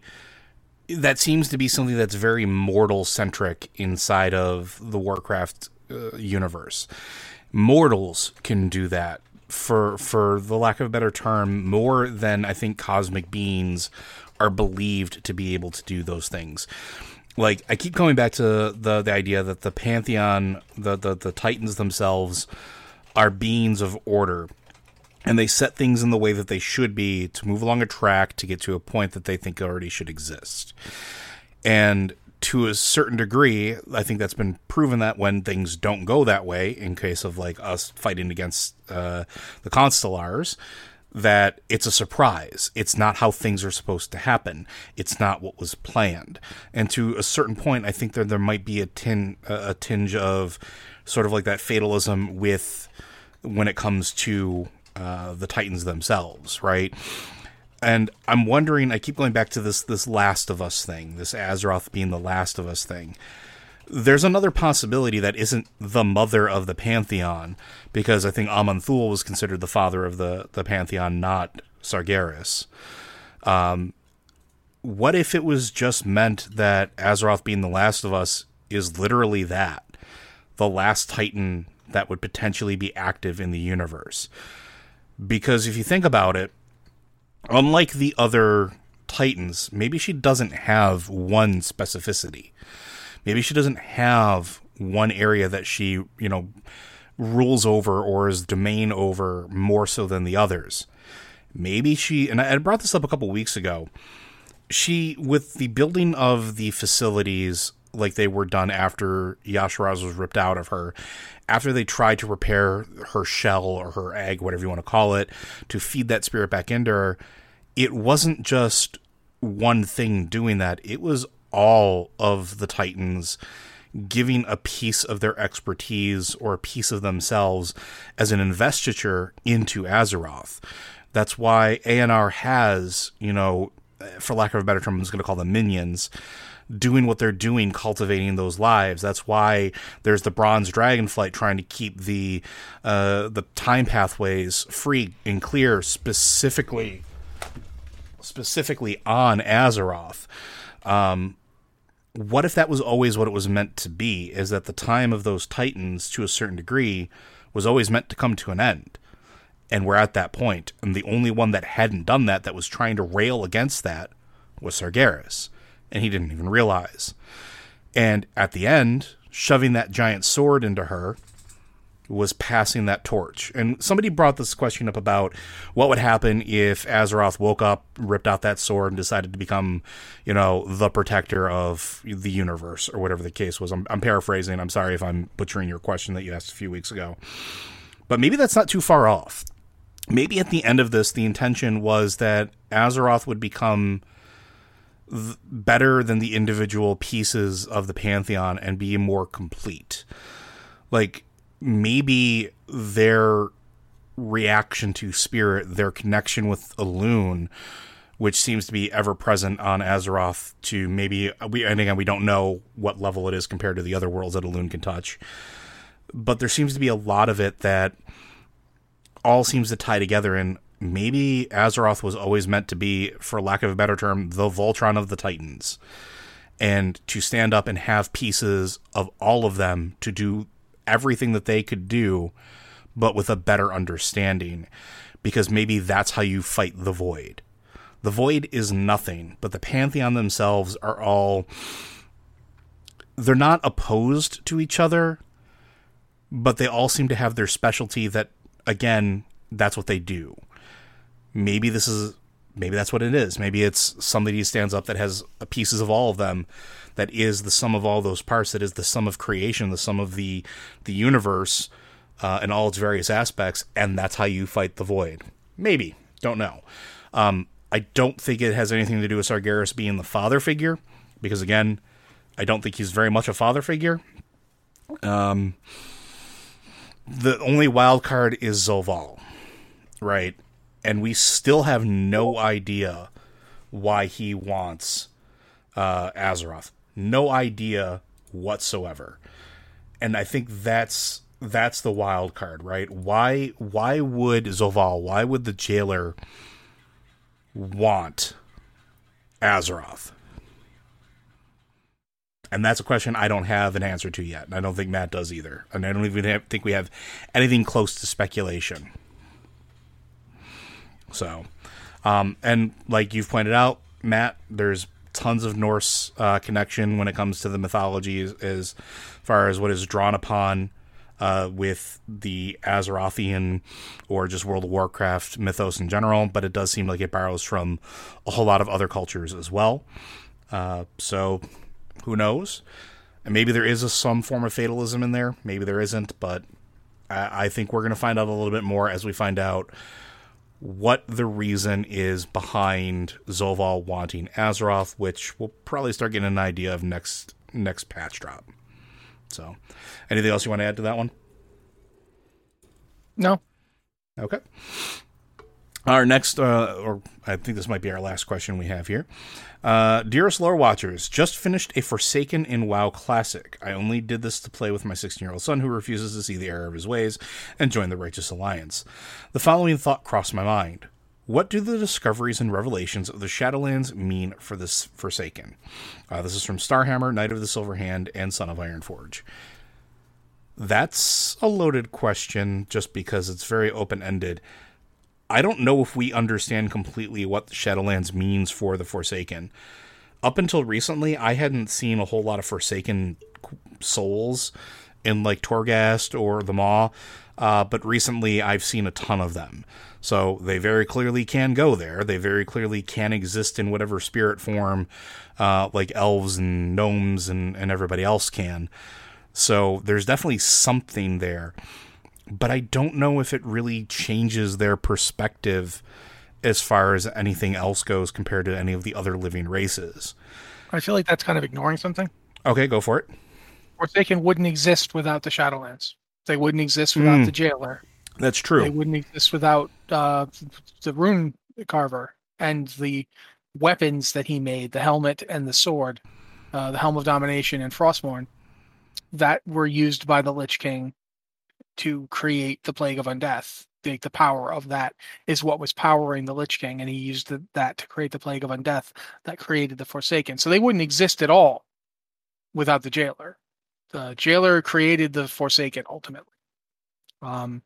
that seems to be something that's very mortal centric inside of the Warcraft uh, universe. Mortals can do that for for the lack of a better term more than I think cosmic beings are believed to be able to do those things. Like I keep coming back to the the idea that the pantheon, the the, the titans themselves are beings of order and they set things in the way that they should be to move along a track to get to a point that they think already should exist. And to a certain degree, I think that's been proven that when things don't go that way, in case of like us fighting against uh, the Constellars, that it's a surprise. It's not how things are supposed to happen. It's not what was planned. And to a certain point, I think that there might be a tin a tinge of sort of like that fatalism with when it comes to uh, the Titans themselves, right? And I'm wondering, I keep going back to this this Last of Us thing, this Azeroth being the Last of Us thing. There's another possibility that isn't the mother of the Pantheon, because I think Aman'Thul was considered the father of the, the Pantheon, not Sargeras. Um, what if it was just meant that Azeroth being the Last of Us is literally that? The last Titan that would potentially be active in the universe. Because if you think about it, unlike the other Titans, maybe she doesn't have one specificity. Maybe she doesn't have one area that she, you know, rules over or is domain over more so than the others. Maybe she, and I brought this up a couple weeks ago. She, with the building of the facilities like they were done after Y'Shaarj was ripped out of her, after they tried to repair her shell or her egg, whatever you want to call it, to feed that spirit back into her, it wasn't just one thing doing that. It was all of the Titans giving a piece of their expertise or a piece of themselves as an investiture into Azeroth. That's why ANR has, you know, for lack of a better term, I'm just going to call them minions, doing what they're doing, cultivating those lives. That's why there's the Bronze Dragonflight trying to keep the uh, the time pathways free and clear, specifically specifically on Azeroth. Um, what if that was always what it was meant to be? Is that the time of those titans, to a certain degree, was always meant to come to an end? And we're at that point, and the only one that hadn't done that, that was trying to rail against that, was Sargeras, and he didn't even realize. And at the end, shoving that giant sword into her, was passing that torch. And somebody brought this question up about what would happen if Azeroth woke up, ripped out that sword, and decided to become, you know, the protector of the universe or whatever the case was. I'm, I'm paraphrasing. I'm sorry if I'm butchering your question that you asked a few weeks ago. But maybe that's not too far off. Maybe at the end of this, the intention was that Azeroth would become better than the individual pieces of the Pantheon and be more complete. Like, maybe their reaction to spirit, their connection with Elune, which seems to be ever present on Azeroth, to maybe we and again we don't know what level it is compared to the other worlds that Elune can touch, but there seems to be a lot of it that all seems to tie together and maybe Azeroth was always meant to be, for lack of a better term, the Voltron of the Titans. And to stand up and have pieces of all of them to do everything that they could do, but with a better understanding. Because maybe that's how you fight the void. The void is nothing, but the Pantheon themselves are all. They're not opposed to each other, but they all seem to have their specialty that, again, that's what they do. Maybe this is. Maybe that's what it is. Maybe it's somebody who stands up that has pieces of all of them that is the sum of all those parts, that is the sum of creation, the sum of the the universe uh, and all its various aspects, and that's how you fight the void. Maybe, don't know. Um, I don't think it has anything to do with Sargeras being the father figure, because again, I don't think he's very much a father figure. Um, the only wild card is Zovaal, right? And we still have no idea why he wants uh, Azeroth no idea whatsoever. And I think that's that's the wild card, right? Why why would Zovaal, why would the jailer want Azeroth? And that's a question I don't have an answer to yet. And I don't think Matt does either. And I don't even have, think we have anything close to speculation. So, um, and like you've pointed out, Matt, there's tons of Norse uh, connection when it comes to the mythology as, as far as what is drawn upon uh, with the Azerothian or just World of Warcraft mythos in general, but it does seem like it borrows from a whole lot of other cultures as well. Uh, so who knows? And maybe there is a, some form of fatalism in there. Maybe there isn't, but I, I think we're going to find out a little bit more as we find out what the reason is behind Zovaal wanting Azeroth, which we'll probably start getting an idea of next next patch drop. So, anything else you want to add to that one? No. Okay. Our next, uh, or I think this might be our last question we have here. Uh, dearest lore watchers, just finished a Forsaken in WoW Classic. I only did this to play with my 16 year old son who refuses to see the error of his ways and join the Righteous Alliance. The following thought crossed my mind. What do the discoveries and revelations of the Shadowlands mean for this Forsaken? Uh, this is from Starhammer, Knight of the Silver Hand, and Son of Ironforge. That's a loaded question just because it's very open ended. I don't know if we understand completely what the Shadowlands means for the Forsaken. Up until recently, I hadn't seen a whole lot of Forsaken souls in like Torghast or the Maw, uh, but recently I've seen a ton of them. So they very clearly can go there. They very clearly can exist in whatever spirit form, uh, like elves and gnomes and, and everybody else can. So there's definitely something there. But I don't know if it really changes their perspective as far as anything else goes compared to any of the other living races. I feel like that's kind of ignoring something. Okay, go for it. Forsaken wouldn't exist without the Shadowlands. They wouldn't exist without Mm. the Jailer. That's true. They wouldn't exist without uh, the Rune Carver and the weapons that he made, the helmet and the sword, uh, the Helm of Domination and Frostmourne, that were used by the Lich King to create the Plague of Undeath. The, the power of that is what was powering the Lich King, and he used the, that to create the Plague of Undeath that created the Forsaken. So they wouldn't exist at all without the Jailer. The Jailer created the Forsaken ultimately. Um,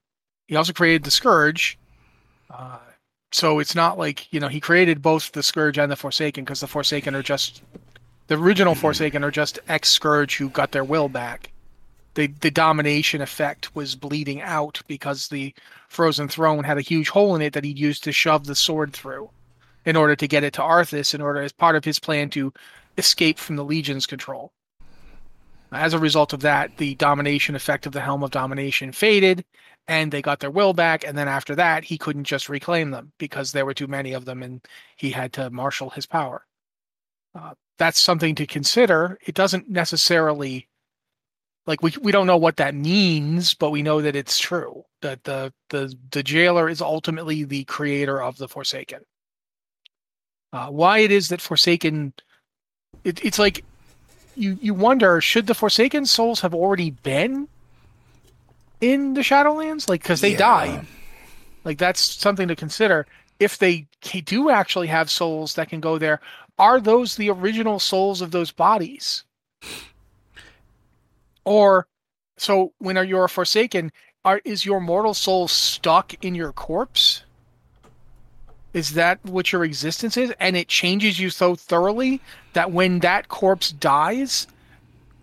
he also created the Scourge. Uh, so it's not like, you know, he created both the Scourge and the Forsaken because the Forsaken are just, the original Forsaken are just ex Scourge who got their will back. The, the domination effect was bleeding out because the Frozen Throne had a huge hole in it that he'd used to shove the sword through in order to get it to Arthas in order as part of his plan to escape from the Legion's control. As a result of that, the domination effect of the Helm of Domination faded, and they got their will back. And then after that, he couldn't just reclaim them because there were too many of them, and he had to marshal his power. Uh, that's something to consider. It doesn't necessarily like we we don't know what that means, but we know that it's true that the the the jailer is ultimately the creator of the Forsaken. Uh, why it is that Forsaken, it, it's like you you wonder should the Forsaken souls have already been in the Shadowlands, like because they Yeah. died. Like that's something to consider. If they do actually have souls that can go there, are those the original souls of those bodies? Or so when are you're forsaken, are is your mortal soul stuck in your corpse? Is that what your existence is? And it changes you so thoroughly that when that corpse dies,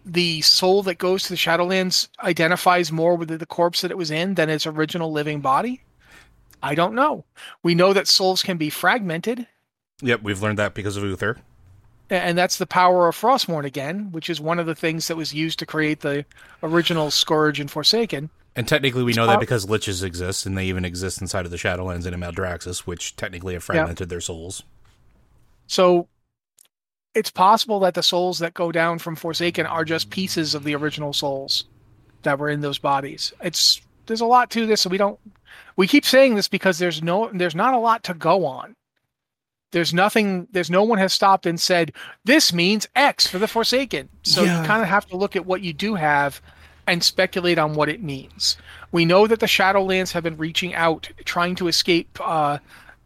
the soul that goes to the Shadowlands identifies more with the corpse that it was in than its original living body? I don't know. We know that souls can be fragmented, Yep, we've learned that because of Uther. And that's the power of Frostmourne again, which is one of the things that was used to create the original Scourge and Forsaken. And technically, we know that Uh, because liches exist, and they even exist inside of the Shadowlands and in Maldraxxus, which technically have fragmented their souls. So it's possible that the souls that go down from Forsaken are just pieces of the original souls that were in those bodies. It's there's a lot to this, and we don't we keep saying this because there's no there's not a lot to go on. There's nothing there's no one has stopped and said this means X for the Forsaken. So Yeah. you kind of have to look at what you do have and speculate on what it means. We know that the Shadowlands have been reaching out, trying to escape uh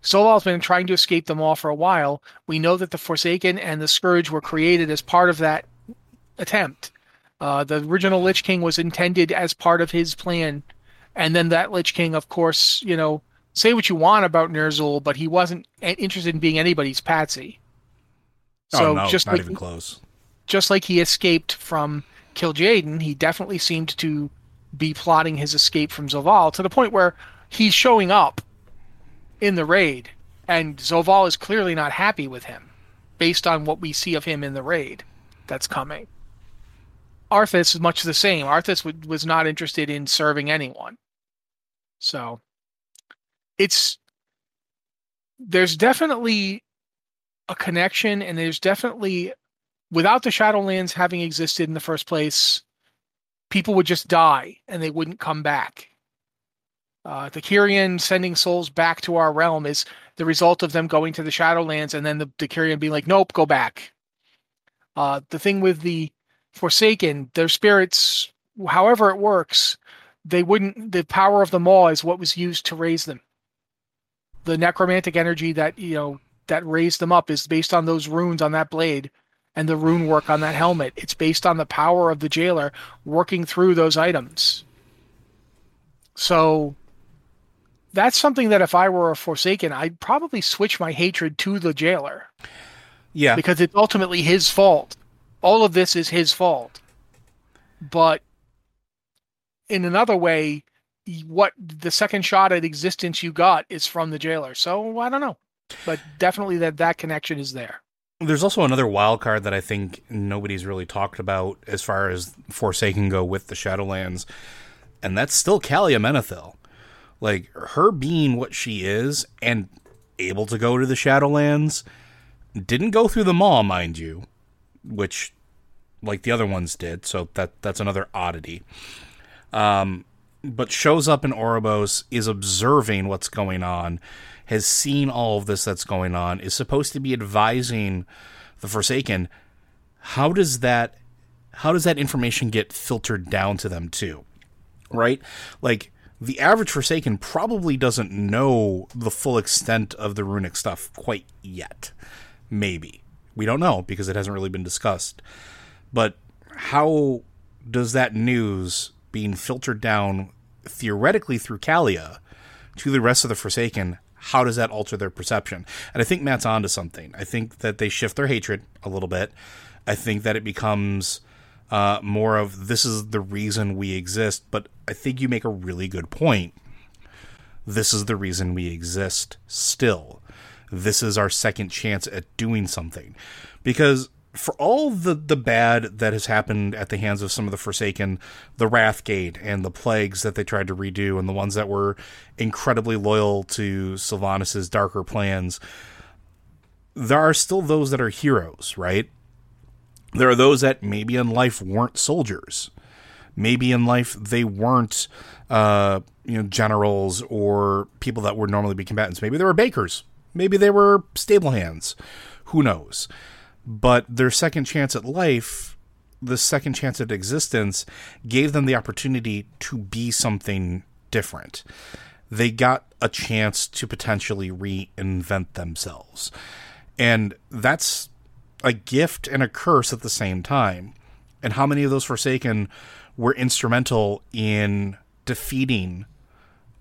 Zovaal's been trying to escape them all for a while. We know that the Forsaken and the Scourge were created as part of that attempt. Uh, the original Lich King was intended as part of his plan, and then that Lich King, of course, you know, say what you want about Ner'zhul, but he wasn't interested in being anybody's patsy. Oh, so oh no, just not like even close. just like he escaped from Kil'jaeden, he definitely seemed to be plotting his escape from Zovaal to the point where he's showing up in the raid, and Zovaal is clearly not happy with him, based on what we see of him in the raid that's coming. Arthas is much the same. Arthas w- was not interested in serving anyone. So it's there's definitely a connection and there's definitely without the Shadowlands having existed in the first place, people would just die and they wouldn't come back. Uh, the Kyrian sending souls back to our realm is the result of them going to the Shadowlands and then the, the Kyrian being like, nope, go back. Uh, the thing with the Forsaken, their spirits, however it works, they wouldn't, the power of the Maw is what was used to raise them. The necromantic energy that, you know, that raised them up is based on those runes on that blade and the rune work on that helmet. It's based on the power of the jailer working through those items. So that's something that if I were a Forsaken, I'd probably switch my hatred to the jailer. Yeah. Because it's ultimately his fault. All of this is his fault. But in another way, what the second shot at existence you got is from the jailer. So I don't know. But definitely that that connection is there. There's also another wild card that I think nobody's really talked about as far as Forsaken go with the Shadowlands, and that's still Calia Menethil. Like her being what she is and able to go to the Shadowlands didn't go through the maw, mind you, which like the other ones did. So that that's another oddity. Um, but shows up in Oribos, is observing what's going on, has seen all of this that's going on, is supposed to be advising the Forsaken. How does that how does that information get filtered down to them too? Right? Like the average Forsaken probably doesn't know the full extent of the runic stuff quite yet. Maybe. We don't know because it hasn't really been discussed. But how does that news being filtered down theoretically through Calia to the rest of the Forsaken, how does that alter their perception? And I think Matt's onto something. I think that they shift their hatred a little bit. I think that it becomes uh, more of this is the reason we exist. But I think you make a really good point. This is the reason we exist still. This is our second chance at doing something. Because for all the the bad that has happened at the hands of some of the Forsaken, the Wrathgate and the plagues that they tried to redo, and the ones that were incredibly loyal to Sylvanas' darker plans, there are still those that are heroes, right? There are those that maybe in life weren't soldiers. Maybe in life they weren't, uh, you know, generals or people that would normally be combatants. Maybe they were bakers. Maybe they were stable hands. Who knows? But their second chance at life, the second chance at existence, gave them the opportunity to be something different. They got a chance to potentially reinvent themselves. And that's a gift and a curse at the same time. And how many of those Forsaken were instrumental in defeating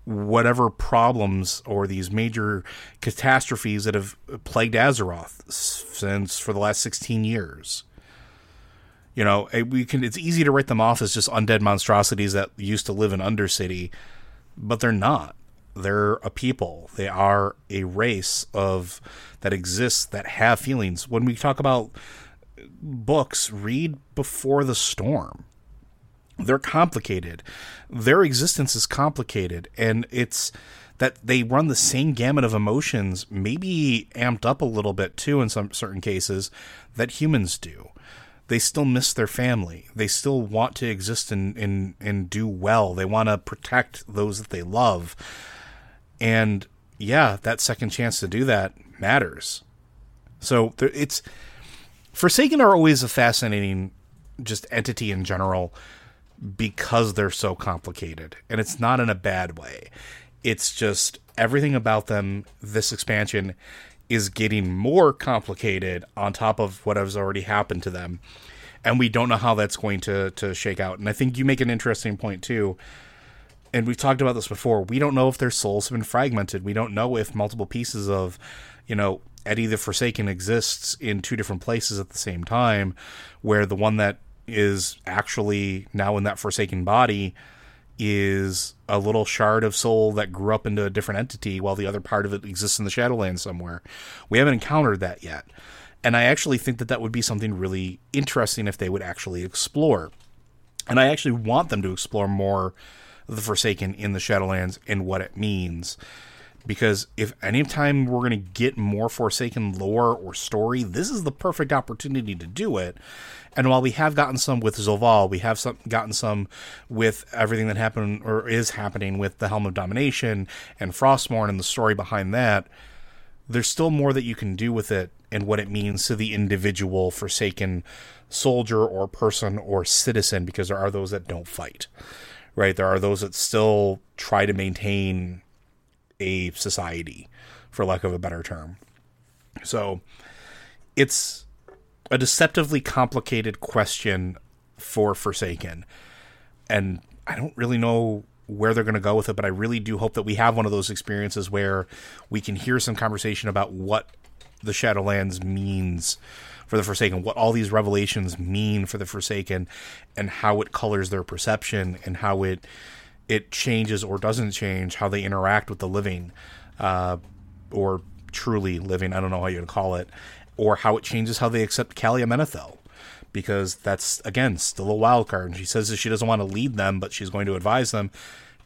whatever problems or these major catastrophes that have plagued Azeroth since for the last 16 years. You know, we can it's easy to write them off as just undead monstrosities that used to live in Undercity, but they're not. They're a people. They are a race of that exists that have feelings. When we talk about books, read Before the Storm they're complicated. Their existence is complicated, and it's that they run the same gamut of emotions, maybe amped up a little bit too in some certain cases, that humans do. They still miss their family. They still want to exist and, and, and do well. They want to protect those that they love. And yeah, that second chance to do that matters. So it's Forsaken are always a fascinating just entity in general because they're so complicated. And it's not in a bad way. It's just everything about them, this expansion, is getting more complicated on top of what has already happened to them. And we don't know how that's going to, to shake out. And I think you make an interesting point too. And we've talked about this before. We don't know if their souls have been fragmented. We don't know if multiple pieces of, you know, Eddie the Forsaken exists in two different places at the same time, where the one that is actually now in that forsaken body is a little shard of soul that grew up into a different entity while the other part of it exists in the Shadowlands somewhere. We haven't encountered that yet. And I actually think that that would be something really interesting if they would actually explore. And I actually want them to explore more the Forsaken in the Shadowlands and what it means. Because if anytime we're going to get more Forsaken lore or story, this is the perfect opportunity to do it. And while we have gotten some with Zovaal, we have some gotten some with everything that happened or is happening with the Helm of Domination and Frostmourne and the story behind that. There's still more that you can do with it and what it means to the individual Forsaken soldier or person or citizen, because there are those that don't fight, right? There are those that still try to maintain a society, for lack of a better term. So it's a deceptively complicated question for Forsaken. And I don't really know where they're going to go with it, but I really do hope that we have one of those experiences where we can hear some conversation about what the Shadowlands means for the Forsaken, what all these revelations mean for the Forsaken, and how it colors their perception and how it it changes or doesn't change how they interact with the living, uh, or truly living. I don't know how you would call it, or how it changes how they accept Calia Menethil because that's again still a wild card. And she says that she doesn't want to lead them, but she's going to advise them.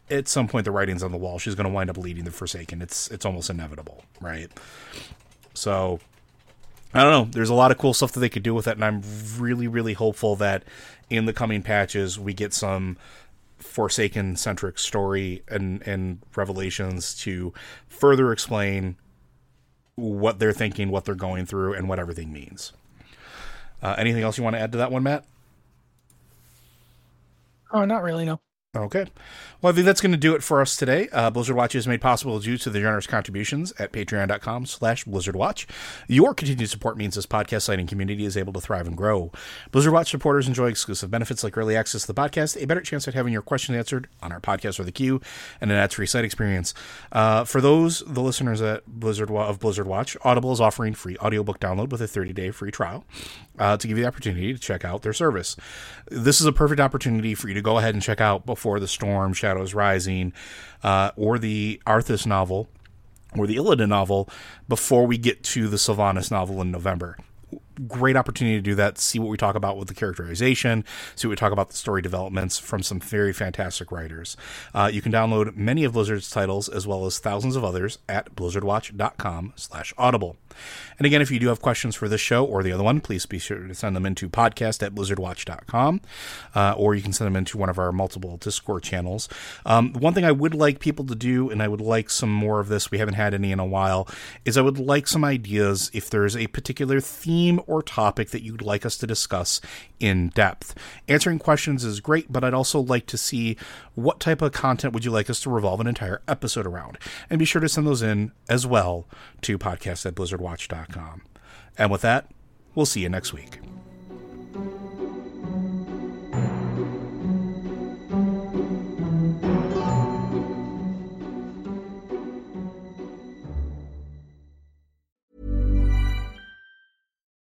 At some point, the writing's on the wall. She's going to wind up leading the Forsaken. It's it's almost inevitable, right? So I don't know. There's a lot of cool stuff that they could do with it, and I'm really, really hopeful that in the coming patches we get some Forsaken centric story and and revelations to further explain what they're thinking, what they're going through, and what everything means. Uh, anything else you want to add to that one, Matt? Oh, not really. No. Okay. Well, I think that's going to do it for us today. Uh, Blizzard Watch is made possible due to the generous contributions at patreon.com slash blizzardwatch. Your continued support means this podcast site and community is able to thrive and grow. Blizzard Watch supporters enjoy exclusive benefits like early access to the podcast, a better chance at having your questions answered on our podcast or the queue, and an ad-free site experience. Uh, for those, the listeners at Blizzard of Blizzard Watch, Audible is offering free audiobook download with a 30-day free trial uh, to give you the opportunity to check out their service. This is a perfect opportunity for you to go ahead and check out before the Storm, Shadows Rising, uh, or the Arthas novel, or the Illidan novel, before we get to the Sylvanas novel in November great opportunity to do that, see what we talk about with the characterization, see what we talk about the story developments from some very fantastic writers. Uh, you can download many of Blizzard's titles as well as thousands of others at blizzardwatch.com slash audible. And again, if you do have questions for this show or the other one, please be sure to send them into podcast at blizzardwatch.com, uh, or you can send them into one of our multiple Discord channels. Um, one thing I would like people to do, and I would like some more of this, we haven't had any in a while, is I would like some ideas if there's a particular theme or topic that you'd like us to discuss in depth. Answering questions is great, but I'd also like to see what type of content would you like us to revolve an entire episode around. And be sure to send those in as well to podcast at blizzardwatch.com. And with that, we'll see you next week.